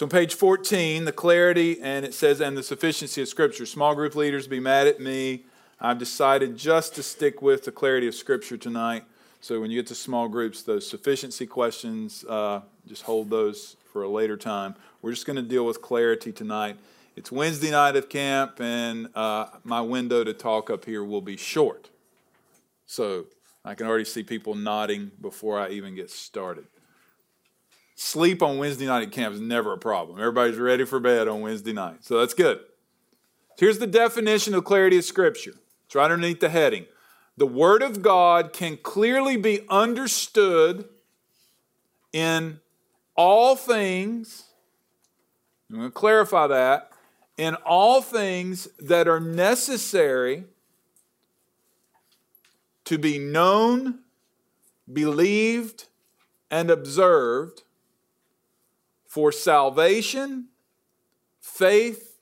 So, on page 14, the clarity, and it says, and the sufficiency of Scripture. Small group leaders be mad at me. I've decided just to stick with the clarity of Scripture tonight. So, when you get to small groups, those sufficiency questions, uh, just hold those for a later time. We're just going to deal with clarity tonight. It's Wednesday night of camp, and uh, my window to talk up here will be short. So, I can already see people nodding before I even get started. Sleep on Wednesday night at camp is never a problem. Everybody's ready for bed on Wednesday night. So that's good. Here's the definition of clarity of Scripture. It's right underneath the heading. The Word of God can clearly be understood in all things. I'm going to clarify that. In all things that are necessary to be known, believed, and observed for salvation, faith,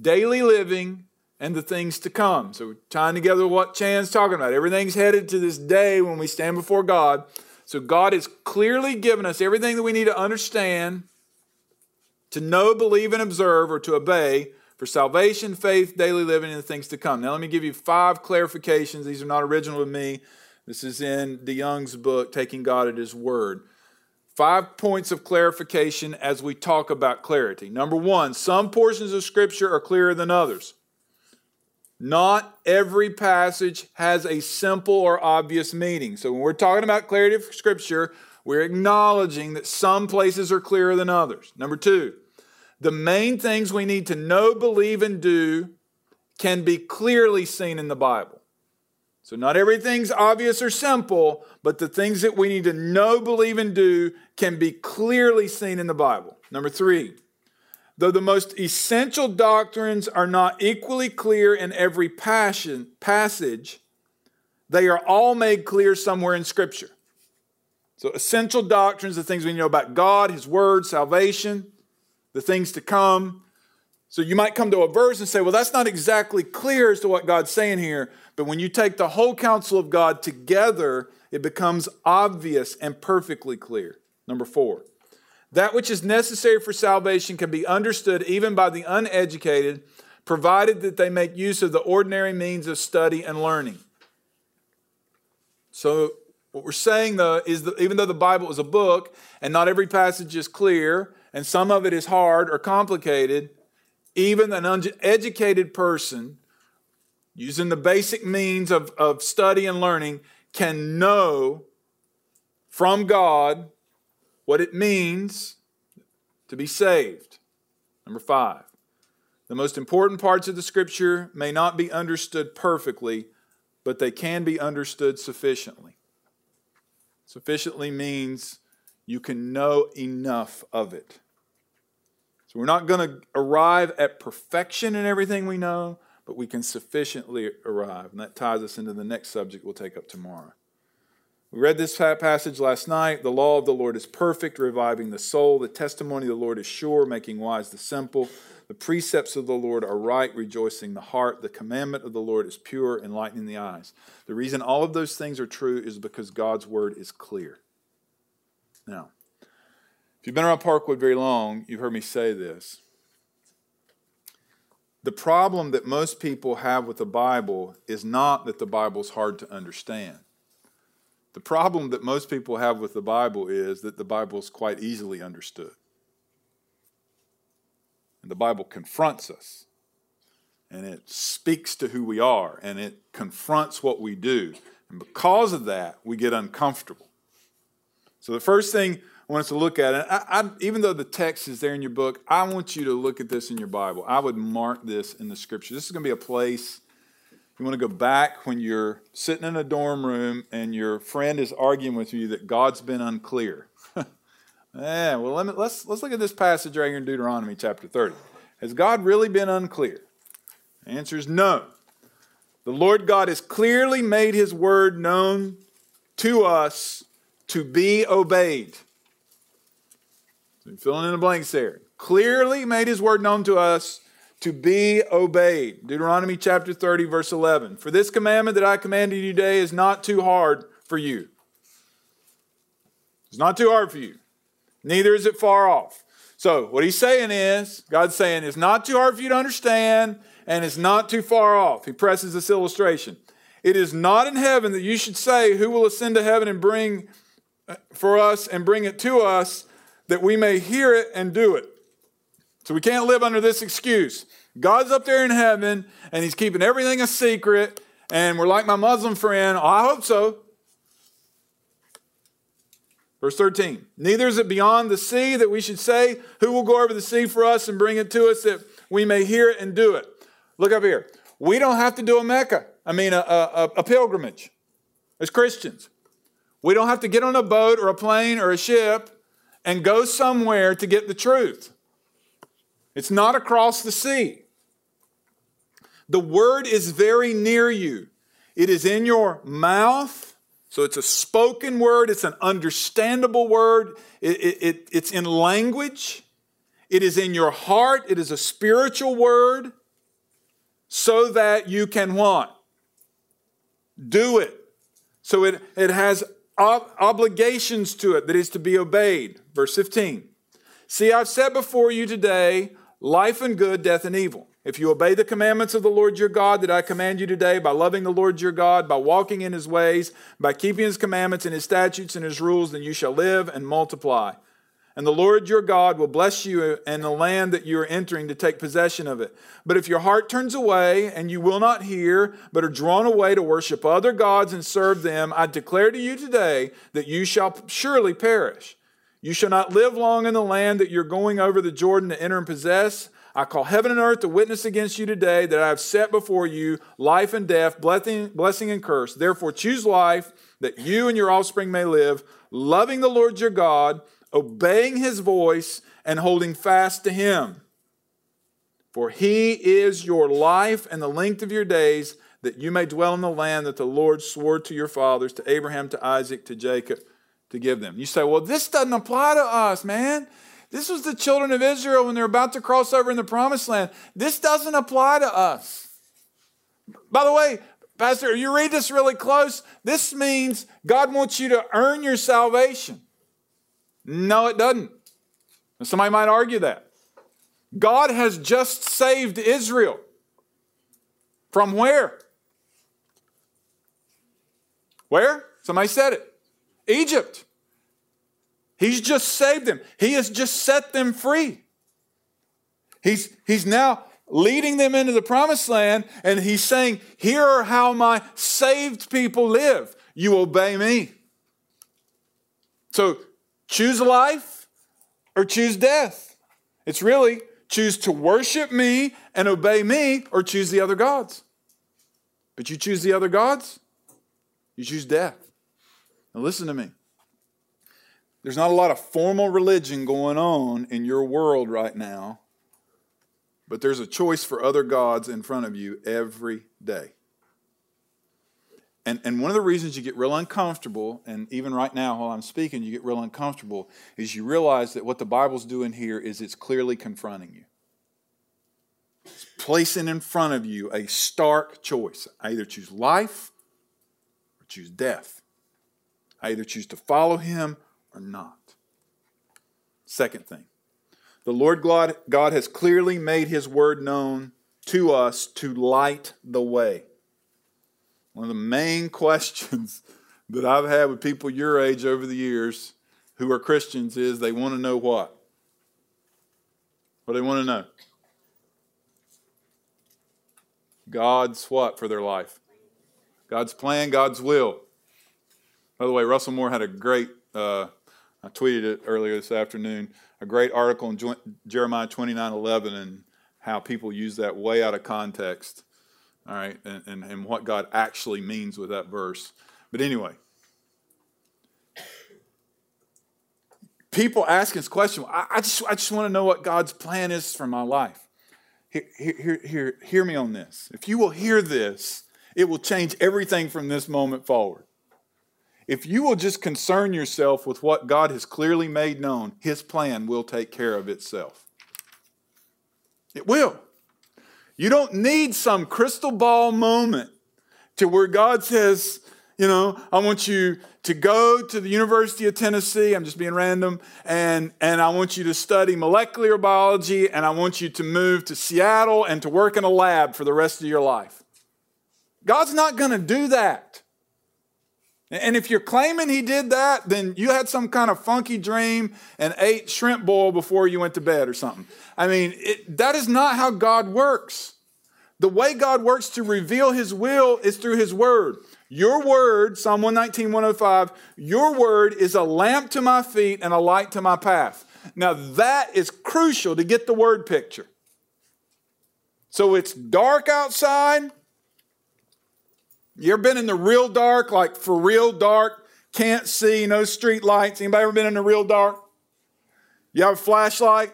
daily living, and the things to come. So we're tying together what Chan's talking about. Everything's headed to this day when we stand before God. So God has clearly given us everything that we need to understand, to know, believe, and observe, or to obey for salvation, faith, daily living, and the things to come. Now let me give you five clarifications. These are not original to me. This is in DeYoung's book, Taking God at His Word. Five points of clarification as we talk about clarity. Number one, some portions of Scripture are clearer than others. Not every passage has a simple or obvious meaning. So when we're talking about clarity of Scripture, we're acknowledging that some places are clearer than others. Number two, the main things we need to know, believe, and do can be clearly seen in the Bible. So, not everything's obvious or simple, but the things that we need to know, believe, and do can be clearly seen in the Bible. Number three, though the most essential doctrines are not equally clear in every passion, passage, they are all made clear somewhere in Scripture. So, essential doctrines, the things we know about God, His Word, salvation, the things to come. So, you might come to a verse and say, well, that's not exactly clear as to what God's saying here. But when you take the whole counsel of God together, it becomes obvious and perfectly clear. Number four, that which is necessary for salvation can be understood even by the uneducated, provided that they make use of the ordinary means of study and learning. So, what we're saying though is that even though the Bible is a book and not every passage is clear and some of it is hard or complicated, even an uneducated person using the basic means of, of study and learning, can know from God what it means to be saved. Number five, the most important parts of the scripture may not be understood perfectly, but they can be understood sufficiently. Sufficiently means you can know enough of it. So we're not going to arrive at perfection in everything we know, but we can sufficiently arrive. And that ties us into the next subject we'll take up tomorrow. We read this passage last night. The law of the Lord is perfect, reviving the soul. The testimony of the Lord is sure, making wise the simple. The precepts of the Lord are right, rejoicing the heart. The commandment of the Lord is pure, enlightening the eyes. The reason all of those things are true is because God's word is clear. Now, if you've been around Parkwood very long, you've heard me say this. The problem that most people have with the Bible is not that the Bible's hard to understand. The problem that most people have with the Bible is that the Bible is quite easily understood. And the Bible confronts us, and it speaks to who we are, and it confronts what we do. And because of that, we get uncomfortable. So, the first thing I want us to look at it. I, I, even though the text is there in your book, I want you to look at this in your Bible. I would mark this in the scripture. This is going to be a place you want to go back when you're sitting in a dorm room and your friend is arguing with you that God's been unclear. yeah, well, let me, let's, let's look at this passage right here in Deuteronomy chapter 30. Has God really been unclear? The answer is no. The Lord God has clearly made his word known to us to be obeyed. Filling in the blanks there. Clearly made his word known to us to be obeyed. Deuteronomy chapter 30, verse 11. For this commandment that I commanded you today is not too hard for you. It's not too hard for you, neither is it far off. So, what he's saying is, God's saying it's not too hard for you to understand and it's not too far off. He presses this illustration. It is not in heaven that you should say, Who will ascend to heaven and bring uh, for us and bring it to us that we may hear it and do it. So we can't live under this excuse. God's up there in heaven and he's keeping everything a secret, and we're like my Muslim friend. I hope so. Verse 13 Neither is it beyond the sea that we should say, Who will go over the sea for us and bring it to us that we may hear it and do it? Look up here. We don't have to do a Mecca, I mean, a, a, a pilgrimage as Christians. We don't have to get on a boat or a plane or a ship and go somewhere to get the truth. It's not across the sea. The word is very near you. It is in your mouth. So it's a spoken word, it's an understandable word, it, it, it, it's in language, it is in your heart, it is a spiritual word, so that you can want Do it. So it, it has ob- obligations to it that is to be obeyed. Verse 15. See, I've set before you today life and good, death and evil. If you obey the commandments of the Lord your God that I command you today, by loving the Lord your God, by walking in his ways, by keeping his commandments and his statutes and his rules, then you shall live and multiply. And the Lord your God will bless you and the land that you are entering to take possession of it. But if your heart turns away and you will not hear, but are drawn away to worship other gods and serve them, I declare to you today that you shall surely perish. You shall not live long in the land that you're going over the Jordan to enter and possess. I call heaven and earth to witness against you today that I have set before you life and death, blessing, blessing and curse. Therefore, choose life that you and your offspring may live, loving the Lord your God, obeying his voice, and holding fast to him. For he is your life and the length of your days, that you may dwell in the land that the Lord swore to your fathers, to Abraham, to Isaac, to Jacob, to give them. You say, well, this doesn't apply to us, man. This was the children of Israel when they're about to cross over in the promised land. This doesn't apply to us. By the way, Pastor, if you read this really close. This means God wants you to earn your salvation. No, it doesn't. Somebody might argue that. God has just saved Israel. From where? Where? Somebody said it. Egypt. He's just saved them. He has just set them free. He's, he's now leading them into the promised land, and he's saying, Here are how my saved people live. You obey me. So choose life or choose death. It's really choose to worship me and obey me or choose the other gods. But you choose the other gods, you choose death. Now listen to me. There's not a lot of formal religion going on in your world right now, but there's a choice for other gods in front of you every day. And, and one of the reasons you get real uncomfortable, and even right now while I'm speaking, you get real uncomfortable, is you realize that what the Bible's doing here is it's clearly confronting you. It's placing in front of you a stark choice. I either choose life or choose death. I either choose to follow him or not. Second thing, the Lord God, God has clearly made his word known to us to light the way. One of the main questions that I've had with people your age over the years who are Christians is they want to know what? What do they want to know? God's what for their life? God's plan, God's will. By the way, Russell Moore had a great uh, I tweeted it earlier this afternoon. A great article in Jeremiah 29 11 and how people use that way out of context, all right, and, and, and what God actually means with that verse. But anyway, people asking this question I, I just, I just want to know what God's plan is for my life. Hear, hear, hear, hear me on this. If you will hear this, it will change everything from this moment forward. If you will just concern yourself with what God has clearly made known, His plan will take care of itself. It will. You don't need some crystal ball moment to where God says, You know, I want you to go to the University of Tennessee. I'm just being random. And, and I want you to study molecular biology. And I want you to move to Seattle and to work in a lab for the rest of your life. God's not going to do that. And if you're claiming he did that, then you had some kind of funky dream and ate shrimp boil before you went to bed or something. I mean, it, that is not how God works. The way God works to reveal his will is through his word. Your word, Psalm 119, 105, your word is a lamp to my feet and a light to my path. Now, that is crucial to get the word picture. So it's dark outside, you ever been in the real dark, like for real dark, can't see, no street lights? Anybody ever been in the real dark? You have a flashlight?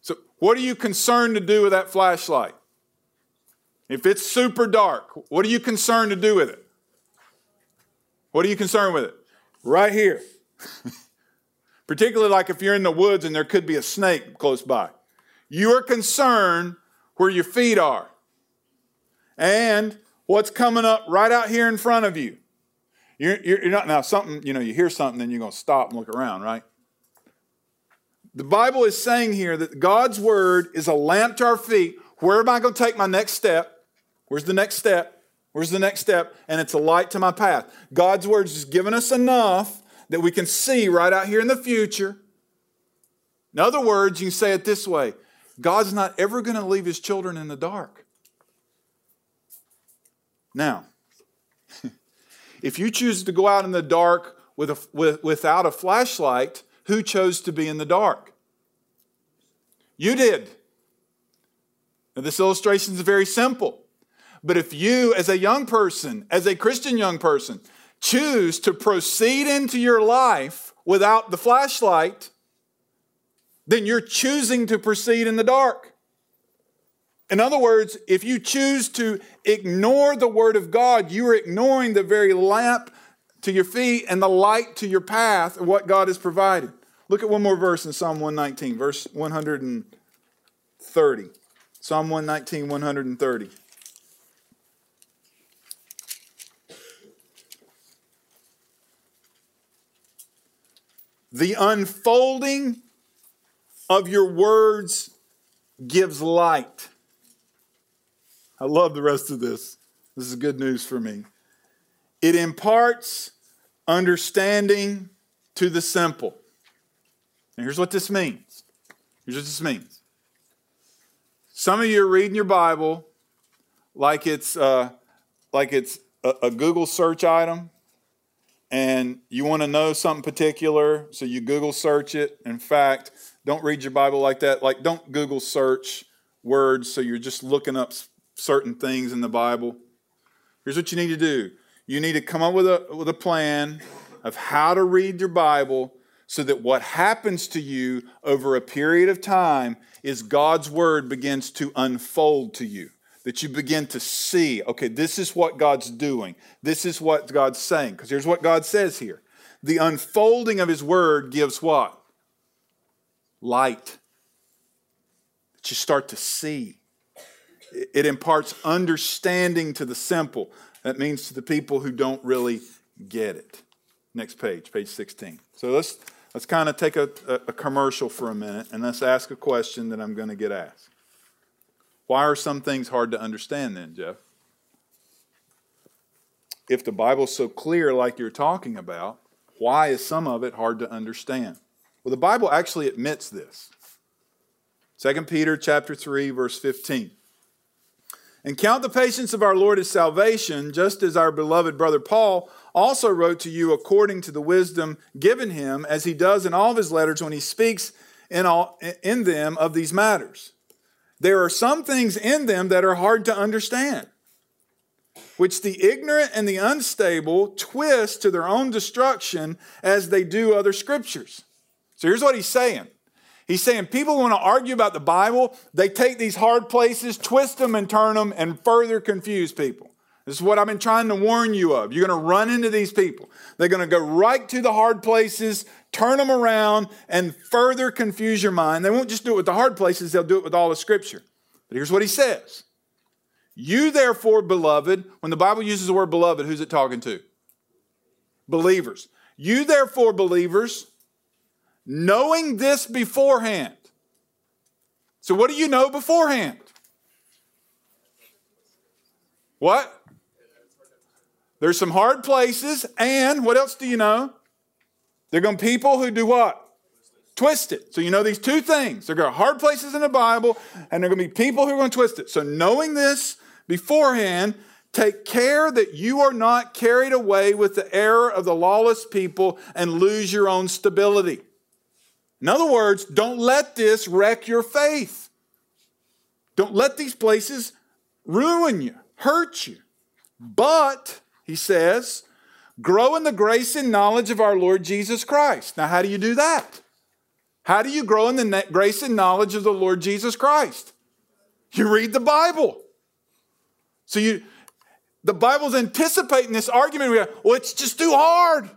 So, what are you concerned to do with that flashlight? If it's super dark, what are you concerned to do with it? What are you concerned with it? Right here. Particularly like if you're in the woods and there could be a snake close by. You are concerned where your feet are and what's coming up right out here in front of you. You're, you're, not, now, something, you know, you hear something, then you're going to stop and look around, right? The Bible is saying here that God's word is a lamp to our feet. Where am I going to take my next step? Where's the next step? Where's the next step? And it's a light to my path. God's word is given us enough that we can see right out here in the future. In other words, you can say it this way God's not ever going to leave his children in the dark. Now, if you choose to go out in the dark with a, with, without a flashlight, who chose to be in the dark? You did. Now, this illustration is very simple. But if you, as a young person, as a Christian young person, choose to proceed into your life without the flashlight, then you're choosing to proceed in the dark. In other words, if you choose to ignore the Word of God, you are ignoring the very lamp to your feet and the light to your path of what God has provided. Look at one more verse in Psalm 119, verse 130. Psalm 119, 130. The unfolding of your words gives light I love the rest of this. This is good news for me. It imparts understanding to the simple. And here's what this means. Here's what this means. Some of you are reading your Bible like it's uh, like it's a, a Google search item, and you want to know something particular, so you Google search it. In fact, don't read your Bible like that. Like, don't Google search words, so you're just looking up certain things in the Bible. Here's what you need to do you need to come up with a, with a plan of how to read your Bible so that what happens to you over a period of time is God's Word begins to unfold to you. That you begin to see, okay, this is what God's doing. This is what God's saying. Because here's what God says here the unfolding of His Word gives what? Light. That you start to see it imparts understanding to the simple. That means to the people who don't really get it. Next page, page 16. So let's, let's kind of take a, a, a commercial for a minute and let's ask a question that I'm going to get asked. Why are some things hard to understand then, Jeff? If the Bible's so clear, like you're talking about, why is some of it hard to understand? Well, the Bible actually admits this. 2 Peter chapter 3 verse 15. And count the patience of our Lord as salvation, just as our beloved brother Paul also wrote to you according to the wisdom given him, as he does in all of his letters when he speaks in, all, in them of these matters. There are some things in them that are hard to understand, which the ignorant and the unstable twist to their own destruction as they do other scriptures. So here's what he's saying He's saying people want to argue about the Bible, they take these hard places, twist them and turn them, and further confuse people. This is what I've been trying to warn you of. You're going to run into these people. They're going to go right to the hard places, turn them around, and further confuse your mind. They won't just do it with the hard places, they'll do it with all the Scripture. But here's what he says You, therefore, beloved, when the Bible uses the word beloved, who's it talking to? Believers. You, therefore, believers, knowing this beforehand. So, what do you know beforehand? What? There's some hard places, and what else do you know? They're going to be people who do what? Twist it. So you know these two things. There are hard places in the Bible, and there are going to be people who are going to twist it. So knowing this beforehand, take care that you are not carried away with the error of the lawless people and lose your own stability. In other words, don't let this wreck your faith. Don't let these places ruin you, hurt you. But, he says, grow in the grace and knowledge of our Lord Jesus Christ. Now, how do you do that? How do you grow in the grace and knowledge of the Lord Jesus Christ? You read the Bible. So you the Bible's anticipating this argument. Well, it's just too hard.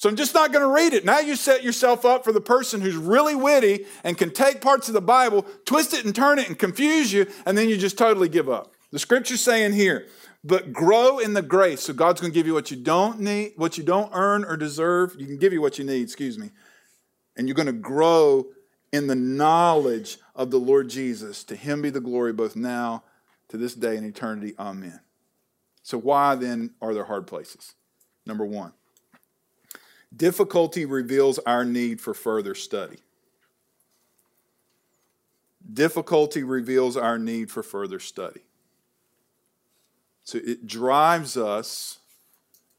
So I'm just not going to read it. Now you set yourself up for the person who's really witty and can take parts of the Bible, twist it and turn it and confuse you, and then you just totally give up. The scripture's saying here, but grow in the grace. So God's going to give you what you don't need, what you don't earn or deserve. You can give you what you need, excuse me and you're going to grow in the knowledge of the Lord Jesus. To him be the glory both now, to this day, and eternity. Amen. So, why then are there hard places? Number one, difficulty reveals our need for further study. Difficulty reveals our need for further study. So it drives us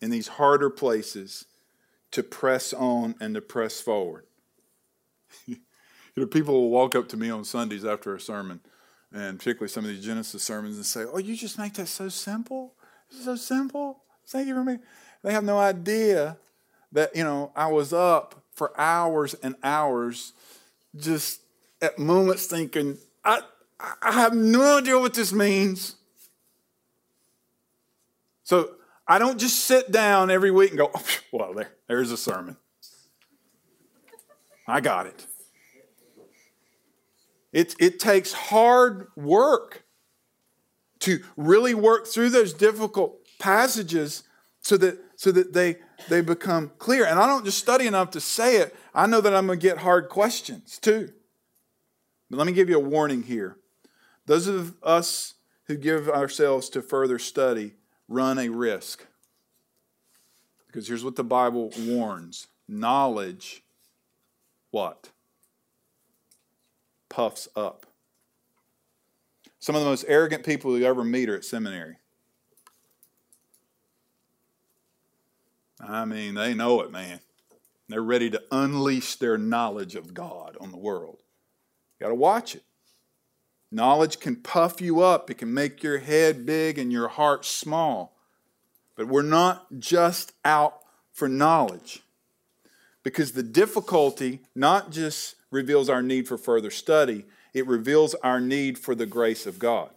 in these harder places to press on and to press forward. you know, people will walk up to me on Sundays after a sermon, and particularly some of these Genesis sermons, and say, "Oh, you just make that so simple. It's so simple. Thank you for me." They have no idea that you know I was up for hours and hours, just at moments thinking, "I, I have no idea what this means." So I don't just sit down every week and go, oh, "Well, there, there's a sermon." I got it. It, it takes hard work to really work through those difficult passages so that, so that they, they become clear. And I don't just study enough to say it, I know that I'm going to get hard questions too. But let me give you a warning here. Those of us who give ourselves to further study run a risk. Because here's what the Bible warns knowledge what? Puffs up. Some of the most arrogant people you ever meet are at seminary. I mean, they know it, man. They're ready to unleash their knowledge of God on the world. You got to watch it. Knowledge can puff you up, it can make your head big and your heart small. But we're not just out for knowledge. Because the difficulty not just reveals our need for further study, it reveals our need for the grace of God.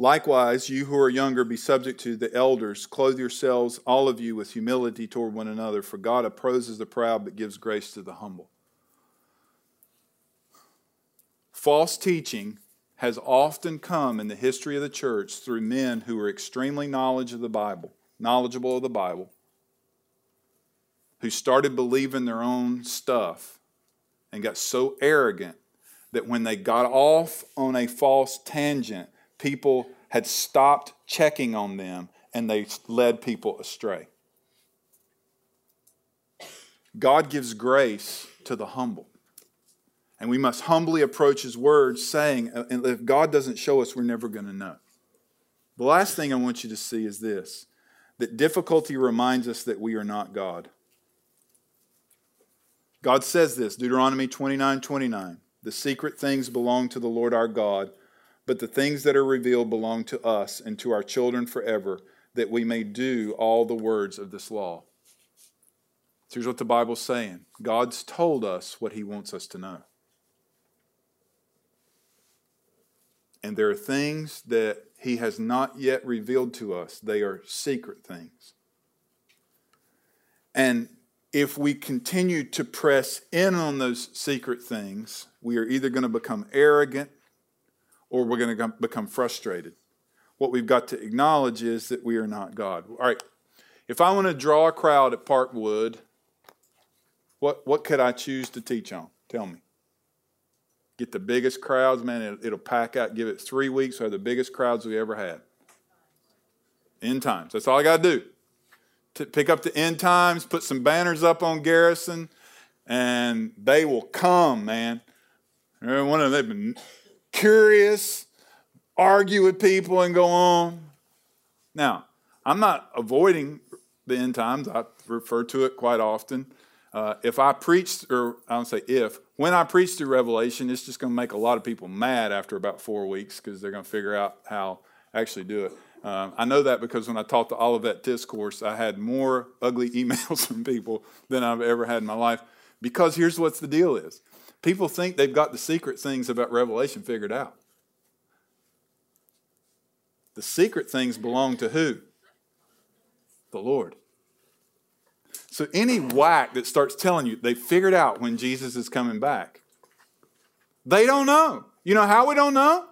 Likewise, you who are younger, be subject to the elders. Clothe yourselves, all of you, with humility toward one another, for God opposes the proud but gives grace to the humble. False teaching has often come in the history of the church through men who are extremely knowledge of the Bible, knowledgeable of the Bible, who started believing their own stuff and got so arrogant that when they got off on a false tangent, people had stopped checking on them and they led people astray. God gives grace to the humble. And we must humbly approach His word, saying, if God doesn't show us, we're never going to know. The last thing I want you to see is this that difficulty reminds us that we are not God. God says this, Deuteronomy 29 29. The secret things belong to the Lord our God, but the things that are revealed belong to us and to our children forever, that we may do all the words of this law. So here's what the Bible's saying God's told us what He wants us to know. And there are things that He has not yet revealed to us, they are secret things. And if we continue to press in on those secret things, we are either going to become arrogant or we're going to become frustrated. What we've got to acknowledge is that we are not God. All right, if I want to draw a crowd at Parkwood, what, what could I choose to teach on? Tell me. Get the biggest crowds, man. It, it'll pack out. Give it three weeks. We'll have the biggest crowds we ever had. End times. That's all I got to do. To pick up the end times, put some banners up on Garrison, and they will come, man. One of them, they've been curious, argue with people, and go on. Now, I'm not avoiding the end times. I refer to it quite often. Uh, if I preach, or I don't say if, when I preach through Revelation, it's just going to make a lot of people mad after about four weeks because they're going to figure out how to actually do it. Um, I know that because when I taught the Olivet Discourse, I had more ugly emails from people than I've ever had in my life. Because here's what the deal is people think they've got the secret things about Revelation figured out. The secret things belong to who? The Lord. So any whack that starts telling you they figured out when Jesus is coming back, they don't know. You know how we don't know?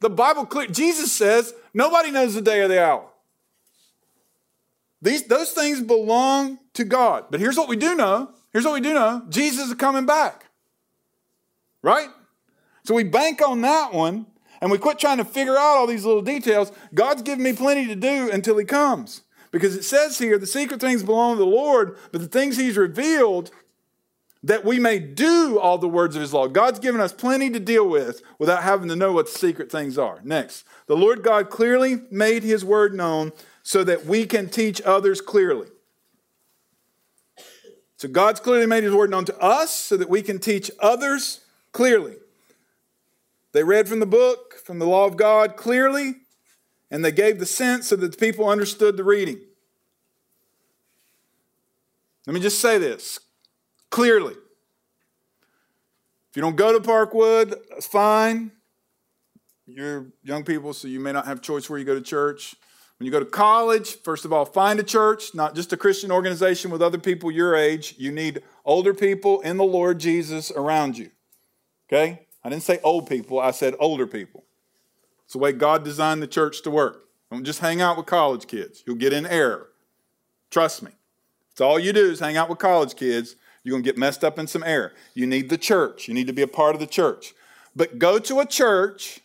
The Bible clear. Jesus says nobody knows the day or the hour. These those things belong to God. But here's what we do know. Here's what we do know. Jesus is coming back. Right? So we bank on that one and we quit trying to figure out all these little details. God's given me plenty to do until he comes. Because it says here, the secret things belong to the Lord, but the things He's revealed that we may do all the words of His law. God's given us plenty to deal with without having to know what the secret things are. Next, the Lord God clearly made His word known so that we can teach others clearly. So God's clearly made His word known to us so that we can teach others clearly. They read from the book, from the law of God clearly, and they gave the sense so that the people understood the reading. Let me just say this clearly. If you don't go to Parkwood, that's fine. You're young people, so you may not have choice where you go to church. When you go to college, first of all, find a church, not just a Christian organization with other people your age. You need older people in the Lord Jesus around you. Okay? I didn't say old people, I said older people. It's the way God designed the church to work. Don't just hang out with college kids. You'll get in error. Trust me. It's all you do is hang out with college kids. You're going to get messed up in some error. You need the church. You need to be a part of the church. But go to a church.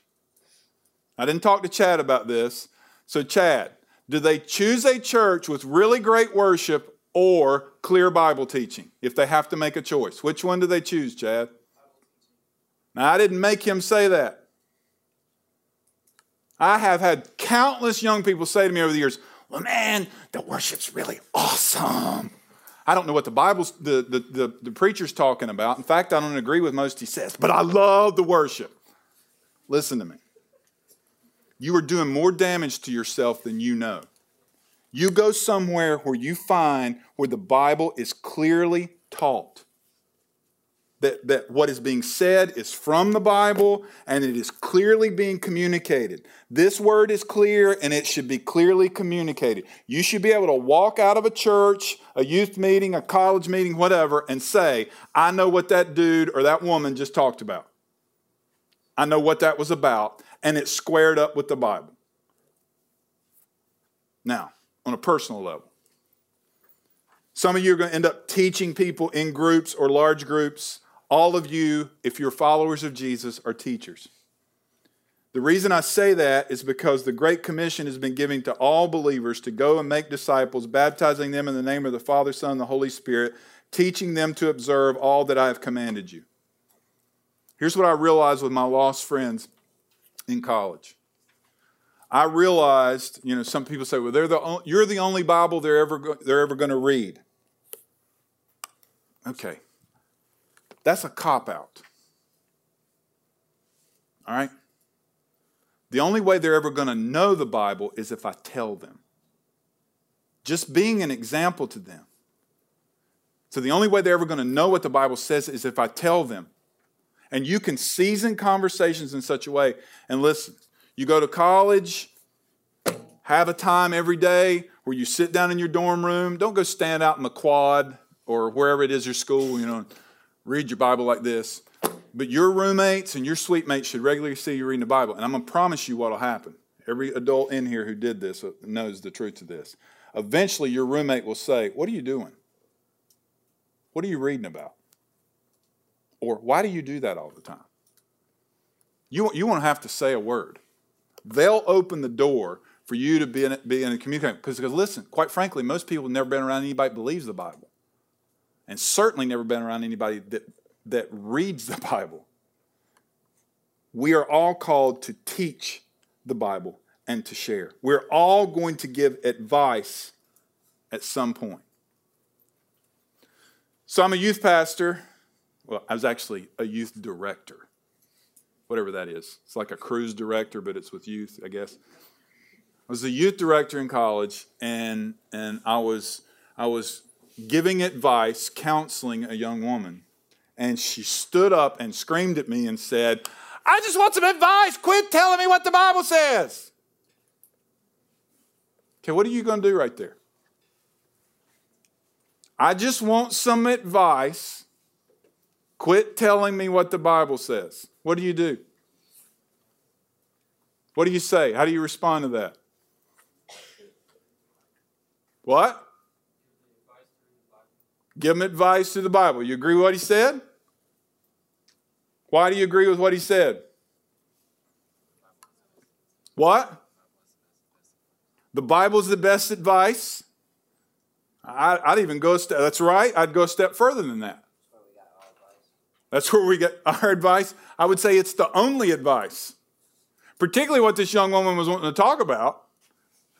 I didn't talk to Chad about this. So, Chad, do they choose a church with really great worship or clear Bible teaching if they have to make a choice? Which one do they choose, Chad? Now, I didn't make him say that. I have had countless young people say to me over the years, well, man, the worship's really awesome. I don't know what the Bible's, the, the, the, the preacher's talking about. In fact, I don't agree with most he says, but I love the worship. Listen to me. You are doing more damage to yourself than you know. You go somewhere where you find where the Bible is clearly taught that, that what is being said is from the Bible and it is clearly being communicated. This word is clear and it should be clearly communicated. You should be able to walk out of a church, a youth meeting, a college meeting, whatever, and say, I know what that dude or that woman just talked about. I know what that was about, and it's squared up with the Bible. Now, on a personal level, some of you are going to end up teaching people in groups or large groups all of you, if you're followers of Jesus, are teachers. The reason I say that is because the Great Commission has been given to all believers to go and make disciples, baptizing them in the name of the Father, Son, and the Holy Spirit, teaching them to observe all that I have commanded you. Here's what I realized with my lost friends in college. I realized, you know, some people say, well, they're the, you're the only Bible they're ever, they're ever going to read. Okay. That's a cop out. All right? The only way they're ever going to know the Bible is if I tell them. Just being an example to them. So the only way they're ever going to know what the Bible says is if I tell them. And you can season conversations in such a way. And listen, you go to college, have a time every day where you sit down in your dorm room. Don't go stand out in the quad or wherever it is your school, you know, read your Bible like this. But your roommates and your suite mates should regularly see you reading the Bible. And I'm going to promise you what will happen. Every adult in here who did this knows the truth of this. Eventually, your roommate will say, What are you doing? What are you reading about? Or why do you do that all the time? You, you won't have to say a word. They'll open the door for you to be in, be in a communication. Because, listen, quite frankly, most people have never been around anybody that believes the Bible. And certainly never been around anybody that, that reads the Bible. We are all called to teach the Bible and to share. We're all going to give advice at some point. So I'm a youth pastor. Well, I was actually a youth director, whatever that is. It's like a cruise director, but it's with youth, I guess. I was a youth director in college, and and I was I was giving advice, counseling a young woman, and she stood up and screamed at me and said, "I just want some advice. Quit telling me what the Bible says." Okay, what are you going to do right there? I just want some advice. Quit telling me what the Bible says. What do you do? What do you say? How do you respond to that? What? Give him advice through the Bible. You agree with what he said? Why do you agree with what he said? What? The Bible's the best advice. I, would even go step, that's right, I'd go a step further than that. That's where we get our advice. I would say it's the only advice, particularly what this young woman was wanting to talk about.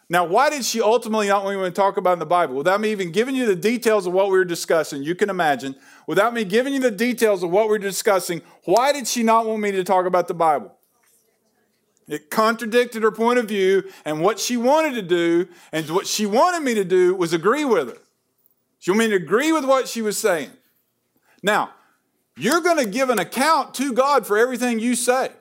Now, why did she ultimately not want me to talk about in the Bible? Without me even giving you the details of what we were discussing, you can imagine, without me giving you the details of what we we're discussing, why did she not want me to talk about the Bible? It contradicted her point of view, and what she wanted to do, and what she wanted me to do was agree with her. She wanted me to agree with what she was saying. Now, you're going to give an account to God for everything you say.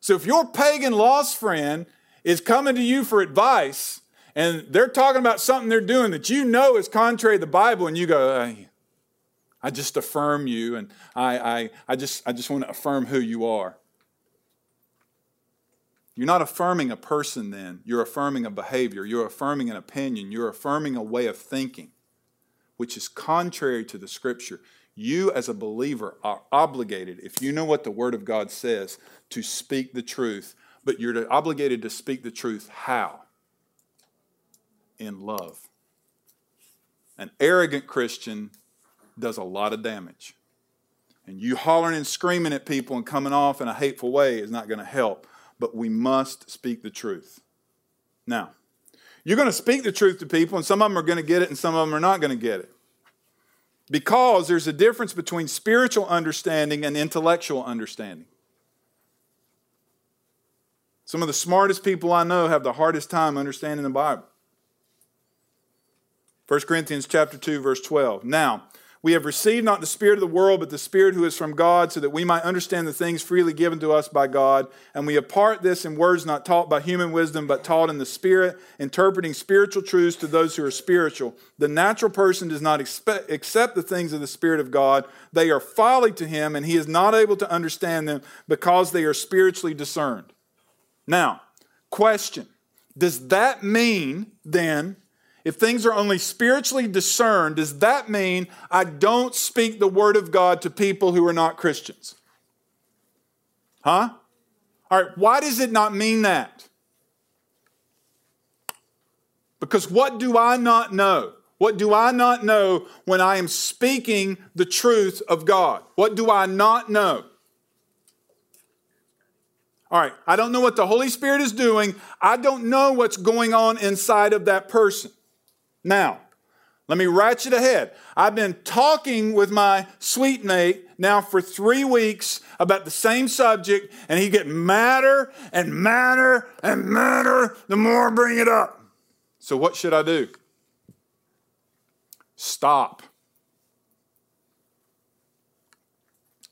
So if your pagan lost friend is coming to you for advice, and they're talking about something they're doing that you know is contrary to the Bible, and you go, I just affirm you, and I, I, I, just, I just want to affirm who you are. You're not affirming a person then. You're affirming a behavior. You're affirming an opinion. You're affirming a way of thinking, which is contrary to the scripture. You, as a believer, are obligated, if you know what the Word of God says, to speak the truth. But you're obligated to speak the truth how? In love. An arrogant Christian does a lot of damage. And you hollering and screaming at people and coming off in a hateful way is not going to help but we must speak the truth. Now, you're going to speak the truth to people, and some of them are going to get it, and some of them are not going to get it. Because there's a difference between spiritual understanding and intellectual understanding. Some of the smartest people I know have the hardest time understanding the Bible. 1 Corinthians chapter 2 verse 12. Now, we have received not the Spirit of the world, but the Spirit who is from God, so that we might understand the things freely given to us by God. And we impart this in words not taught by human wisdom, but taught in the Spirit, interpreting spiritual truths to those who are spiritual. The natural person does not expect, accept the things of the Spirit of God. They are folly to him, and he is not able to understand them because they are spiritually discerned. Now, question Does that mean then if things are only spiritually discerned, does that mean I don't speak the word of God to people who are not Christians? Huh? All right, why does it not mean that? Because what do I not know? What do I not know when I am speaking the truth of God? What do I not know? All right, I don't know what the Holy Spirit is doing. I don't know what's going on inside of that person. Now, let me ratchet ahead. I've been talking with my suite mate now for three weeks about the same subject, and he get madder and madder and madder the more I bring it up. So, what should I do? Stop.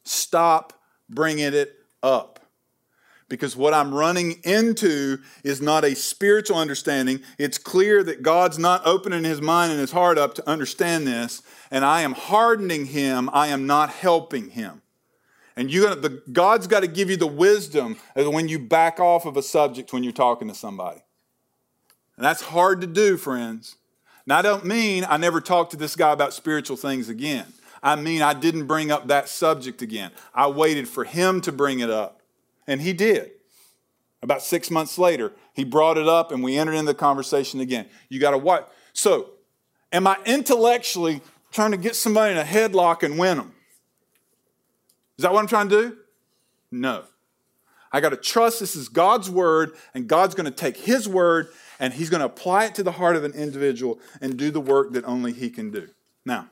Stop bringing it up because what I'm running into is not a spiritual understanding. It's clear that God's not opening his mind and his heart up to understand this, and I am hardening him, I am not helping him. And you the God's got to give you the wisdom of when you back off of a subject when you're talking to somebody. And that's hard to do, friends. Now, I don't mean I never talked to this guy about spiritual things again. I mean I didn't bring up that subject again. I waited for him to bring it up. And he did. About six months later, he brought it up and we entered into the conversation again. You got to what? So, am I intellectually trying to get somebody in a headlock and win them? Is that what I'm trying to do? No. I got to trust this is God's word, and God's going to take his word and he's going to apply it to the heart of an individual and do the work that only he can do. Now,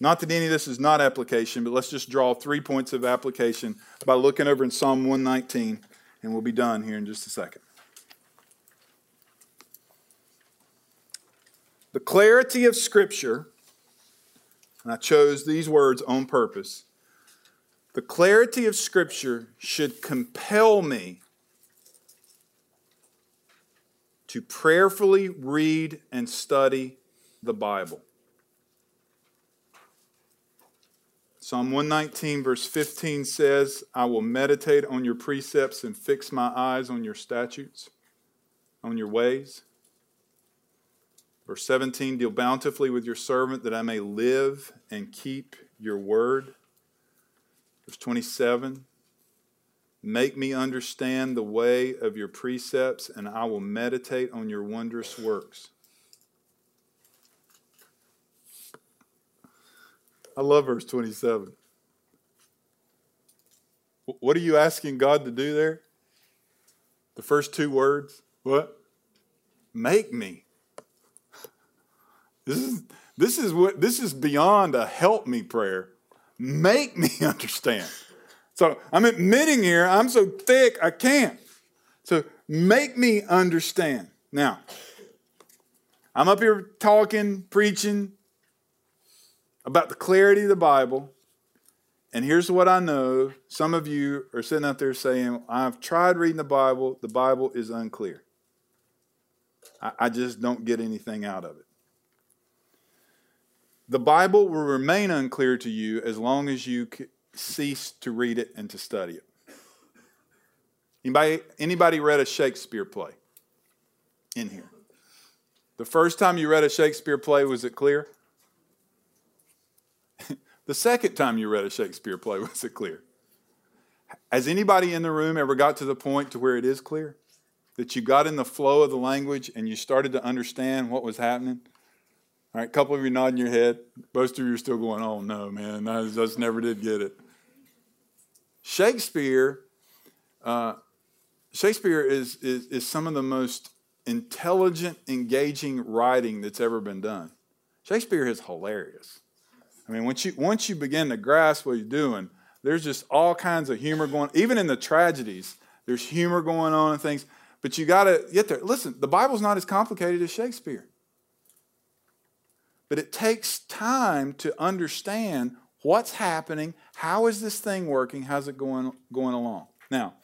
not that any of this is not application, but let's just draw three points of application by looking over in Psalm 119, and we'll be done here in just a second. The clarity of Scripture, and I chose these words on purpose. The clarity of Scripture should compel me to prayerfully read and study the Bible. Psalm 119, verse 15 says, I will meditate on your precepts and fix my eyes on your statutes, on your ways. Verse 17, deal bountifully with your servant that I may live and keep your word. Verse 27, Make me understand the way of your precepts, and I will meditate on your wondrous works. I love verse 27. What are you asking God to do there? The first two words. What? Make me. This is this is what this is beyond a help me prayer. Make me understand. So I'm admitting here, I'm so thick, I can't. So make me understand. Now, I'm up here talking, preaching about the clarity of the Bible. And here's what I know some of you are sitting out there saying, I've tried reading the Bible, the Bible is unclear. I, I just don't get anything out of it. The Bible will remain unclear to you as long as you cease to read it and to study it. Anybody, anybody read a Shakespeare play in here? The first time you read a Shakespeare play, was it clear? The second time you read a Shakespeare play, was it clear? Has anybody in the room ever got to the point to where it is clear? That you got in the flow of the language and you started to understand what was happening? All right, a couple of you nodding your head. Most of you are still going, oh no, man, I just never did get it. Shakespeare, uh, Shakespeare is, is, is some of the most intelligent, engaging writing that's ever been done. Shakespeare is hilarious. I mean, once you, once you begin to grasp what you're doing, there's just all kinds of humor going even in the tragedies there's humor going on and things but you got to get there listen the bible's not as complicated as shakespeare but it takes time to understand what's happening, how is this thing working, how's it going, going along. Now,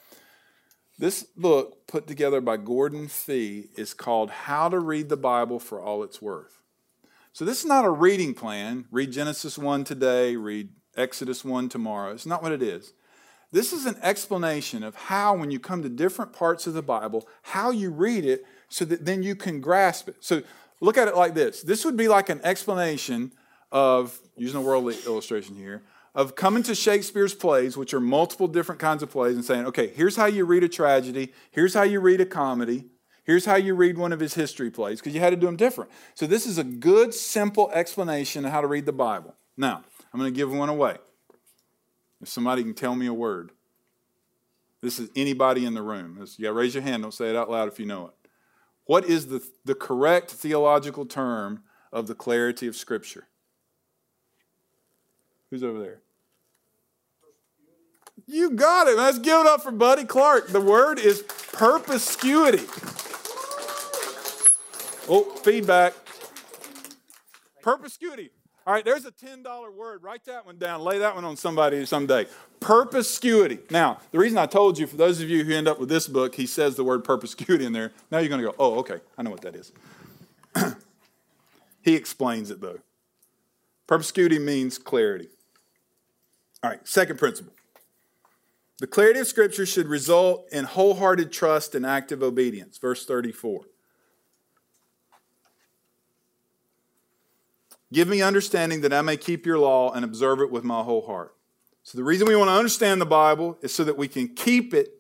this book put together by Gordon Fee is called How to Read the Bible for All It's Worth. So this is not a reading plan. Read Genesis 1 today, read Exodus 1 tomorrow. It's not what it is. This is an explanation of how, when you come to different parts of the Bible, how you read it so that then you can grasp it. So Look at it like this this would be like an explanation of, using a worldly illustration here, of coming to Shakespeare's plays, which are multiple different kinds of plays, and saying, okay, here's how you read a tragedy, here's how you read a comedy, here's how you read one of his history plays, because you had to do them different. So this is a good, simple explanation of how to read the Bible. Now, I'm going to give one away. If somebody can tell me a word, this is anybody in the room. You got to raise your hand. Don't say it out loud if you know it. What is the, the correct theological term of the clarity of Scripture? Who's over there? You got it. Let's give it up for Buddy Clark. The word is perspicuity. Oh, feedback. Perspicuity. All right, there's a $10 word. Write that one down. Lay that one on somebody someday. Perspicuity. Now, the reason I told you, for those of you who end up with this book, he says the word perspicuity in there. Now you're going to go, oh, okay, I know what that is. he explains it, though. Perspicuity means clarity. All right, second principle. The clarity of Scripture should result in wholehearted trust and active obedience. Verse 34. Give me understanding that I may keep your law and observe it with my whole heart. So, the reason we want to understand the Bible is so that we can keep it,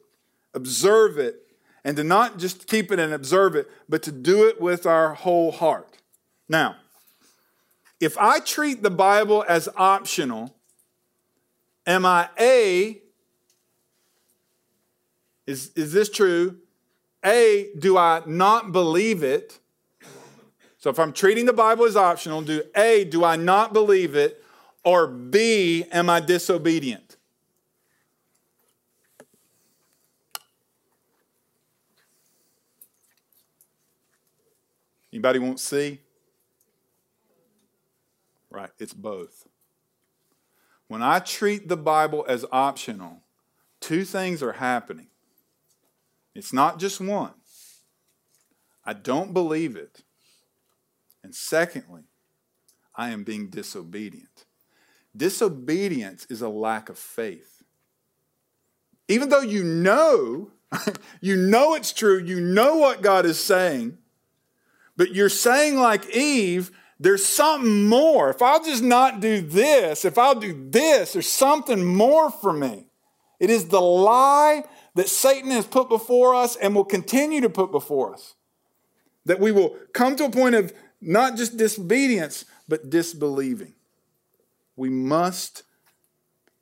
observe it, and to not just keep it and observe it, but to do it with our whole heart. Now, if I treat the Bible as optional, am I A, is, is this true? A, do I not believe it? So if I'm treating the Bible as optional, do A, do I not believe it? Or B, am I disobedient? Anybody want C? Right, it's both. When I treat the Bible as optional, two things are happening. It's not just one. I don't believe it. And secondly, I am being disobedient. Disobedience is a lack of faith. Even though you know, you know it's true, you know what God is saying, but you're saying, like Eve, there's something more. If I'll just not do this, if I'll do this, there's something more for me. It is the lie that Satan has put before us and will continue to put before us. That we will come to a point of not just disobedience, but disbelieving. We must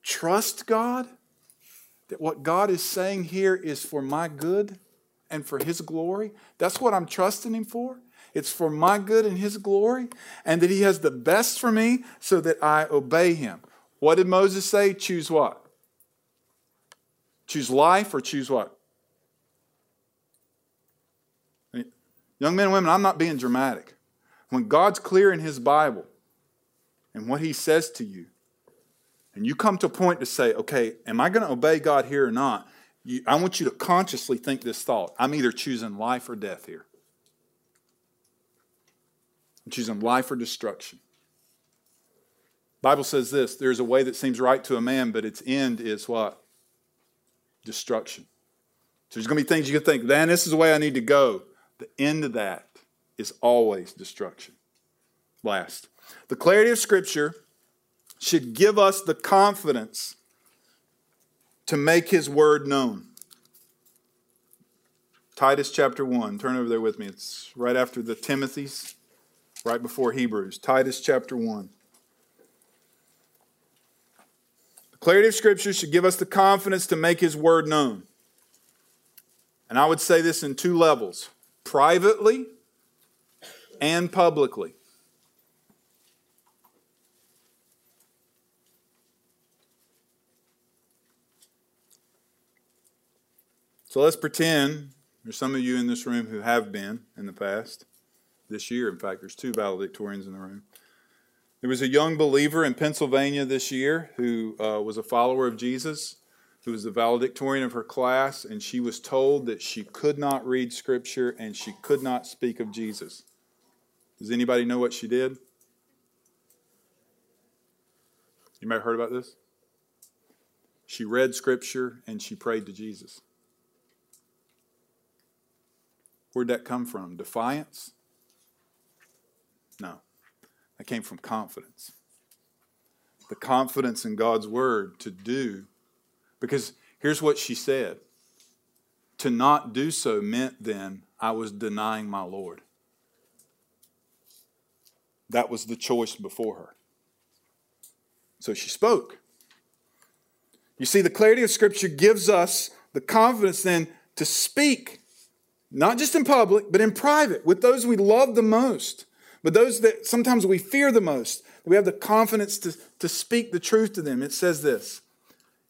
trust God that what God is saying here is for my good and for His glory. That's what I'm trusting Him for. It's for my good and His glory, and that He has the best for me so that I obey Him. What did Moses say? Choose what? Choose life or choose what? Young men and women, I'm not being dramatic. When God's clear in His Bible and what He says to you, and you come to a point to say, okay, am I going to obey God here or not? You, I want you to consciously think this thought I'm either choosing life or death here. I'm choosing life or destruction. Bible says this there's a way that seems right to a man, but its end is what? Destruction. So there's going to be things you can think, man, this is the way I need to go. The end of that is always destruction. Last, the clarity of Scripture should give us the confidence to make His word known. Titus chapter 1, turn over there with me. It's right after the Timothy's, right before Hebrews. Titus chapter 1. The clarity of Scripture should give us the confidence to make His word known. And I would say this in two levels privately and publicly. So let's pretend there's some of you in this room who have been in the past, this year. In fact, there's two valedictorians in the room. There was a young believer in Pennsylvania this year who uh, was a follower of Jesus, who was the valedictorian of her class, and she was told that she could not read Scripture and she could not speak of Jesus. Does anybody know what she did? You may have heard about this? She read Scripture and she prayed to Jesus. Where'd that come from? Defiance? No. That came from confidence. The confidence in God's word to do. Because here's what she said to not do so meant then I was denying my Lord. That was the choice before her. So she spoke. You see, the clarity of Scripture gives us the confidence then to speak, not just in public, but in private, with those we love the most, but those that sometimes we fear the most. We have the confidence to, to speak the truth to them. It says this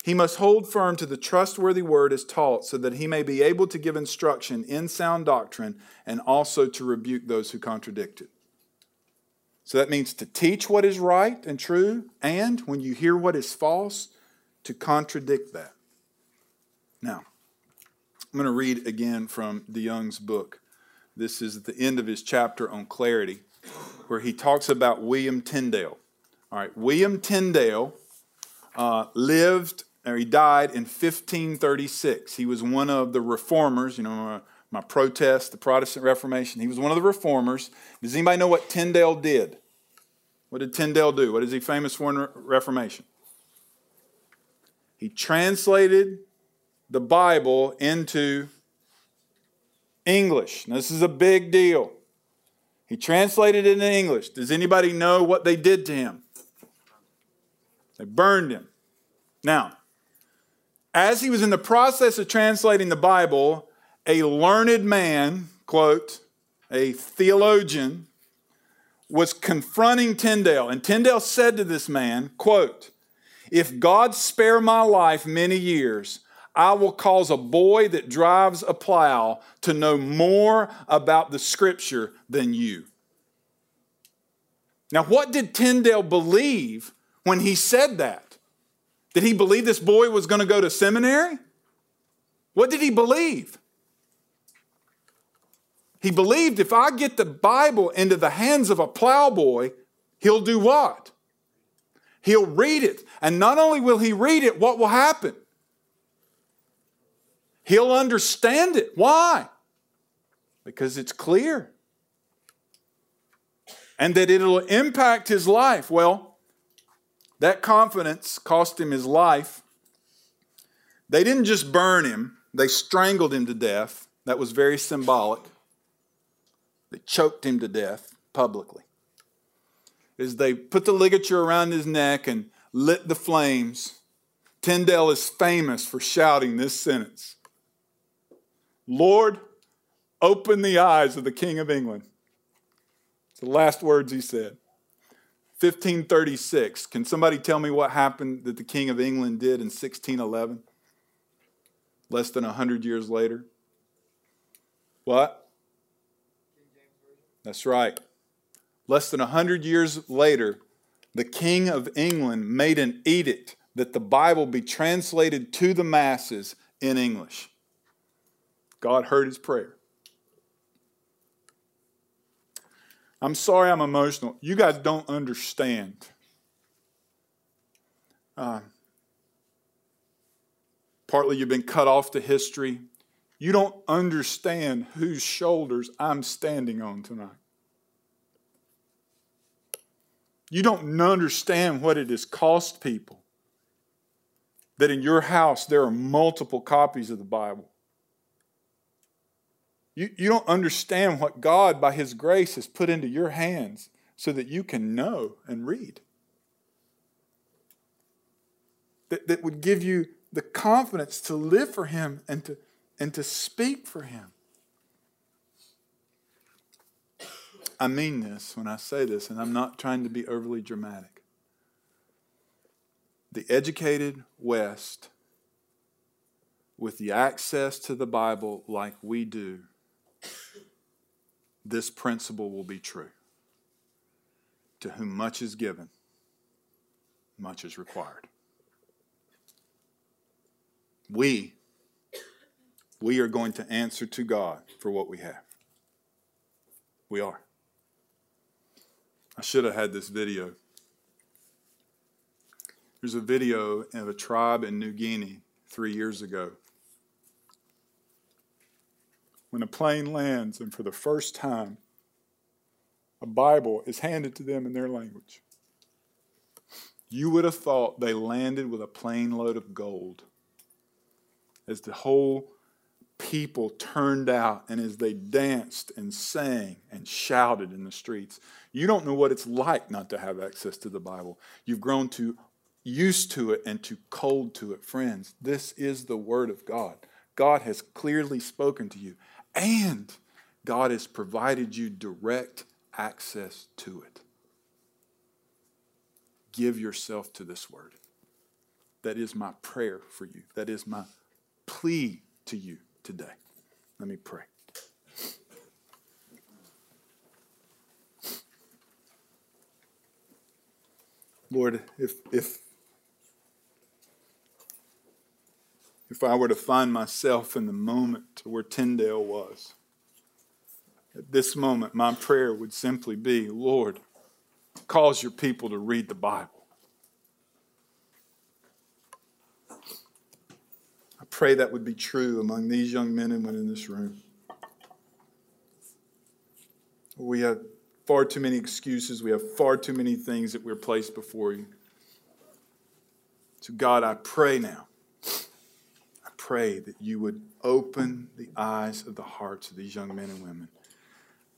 He must hold firm to the trustworthy word as taught, so that he may be able to give instruction in sound doctrine and also to rebuke those who contradict it. So that means to teach what is right and true, and when you hear what is false, to contradict that. Now, I'm going to read again from DeYoung's book. This is at the end of his chapter on clarity, where he talks about William Tyndale. All right, William Tyndale uh, lived or he died in 1536. He was one of the reformers, you know, my, protest, the Protestant Reformation. He was one of the reformers. Does anybody know what Tyndale did? What did Tyndale do? What is he famous for in Reformation? He translated the Bible into English. Now, this is a big deal. He translated it into English. Does anybody know what they did to him? They burned him. Now, as he was in the process of translating the Bible, a learned man, quote, a theologian, was confronting Tyndale. And Tyndale said to this man, quote, If God spare my life many years, I will cause a boy that drives a plow to know more about the scripture than you. Now, what did Tyndale believe when he said that? Did he believe this boy was going to go to seminary? What did he believe? He believed if I get the Bible into the hands of a plowboy, he'll do what? He'll read it. And not only will he read it, what will happen? He'll understand it. Why? Because it's clear. And that it'll impact his life. Well, that confidence cost him his life. They didn't just burn him, they strangled him to death. That was very symbolic. They choked him to death publicly. As they put the ligature around his neck and lit the flames, Tyndale is famous for shouting this sentence Lord, open the eyes of the King of England. It's the last words he said. 1536. Can somebody tell me what happened that the King of England did in 1611? Less than 100 years later. What? That's right. Less than 100 years later, the King of England made an edict that the Bible be translated to the masses in English. God heard his prayer. I'm sorry I'm emotional. You guys don't understand. Uh, partly you've been cut off to history. You don't understand whose shoulders I'm standing on tonight. You don't understand what it has cost people that in your house there are multiple copies of the Bible. You, you don't understand what God, by His grace, has put into your hands so that you can know and read. That, that would give you the confidence to live for Him and to, and to speak for Him. I mean this when I say this, and I'm not trying to be overly dramatic. The educated West, with the access to the Bible like we do, this principle will be true. To whom much is given, much is required. We, we are going to answer to God for what we have. We are. I should have had this video. There's a video of a tribe in New Guinea three years ago when a plane lands and for the first time a Bible is handed to them in their language. You would have thought they landed with a plane load of gold. As the whole people turned out and as they danced and sang and shouted in the streets. You don't know what it's like not to have access to the Bible. You've grown too used to it and too cold to it. Friends, this is the Word of God. God has clearly spoken to you and God has provided you direct access to it. Give yourself to this word. That is my prayer for you. That is my plea to you today. Let me pray. Lord, if, if if I were to find myself in the moment where Tyndale was. At this moment, my prayer would simply be Lord, cause your people to read the Bible. Pray that would be true among these young men and women in this room. We have far too many excuses. We have far too many things that we're placed before you. So, God, I pray now. I pray that you would open the eyes of the hearts of these young men and women.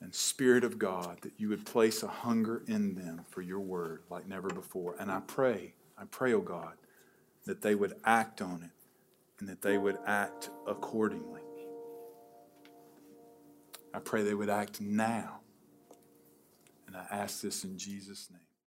And, Spirit of God, that you would place a hunger in them for your word like never before. And I pray, I pray, oh God, that they would act on it and that they would act accordingly. I pray they would act now. And I ask this in Jesus' name.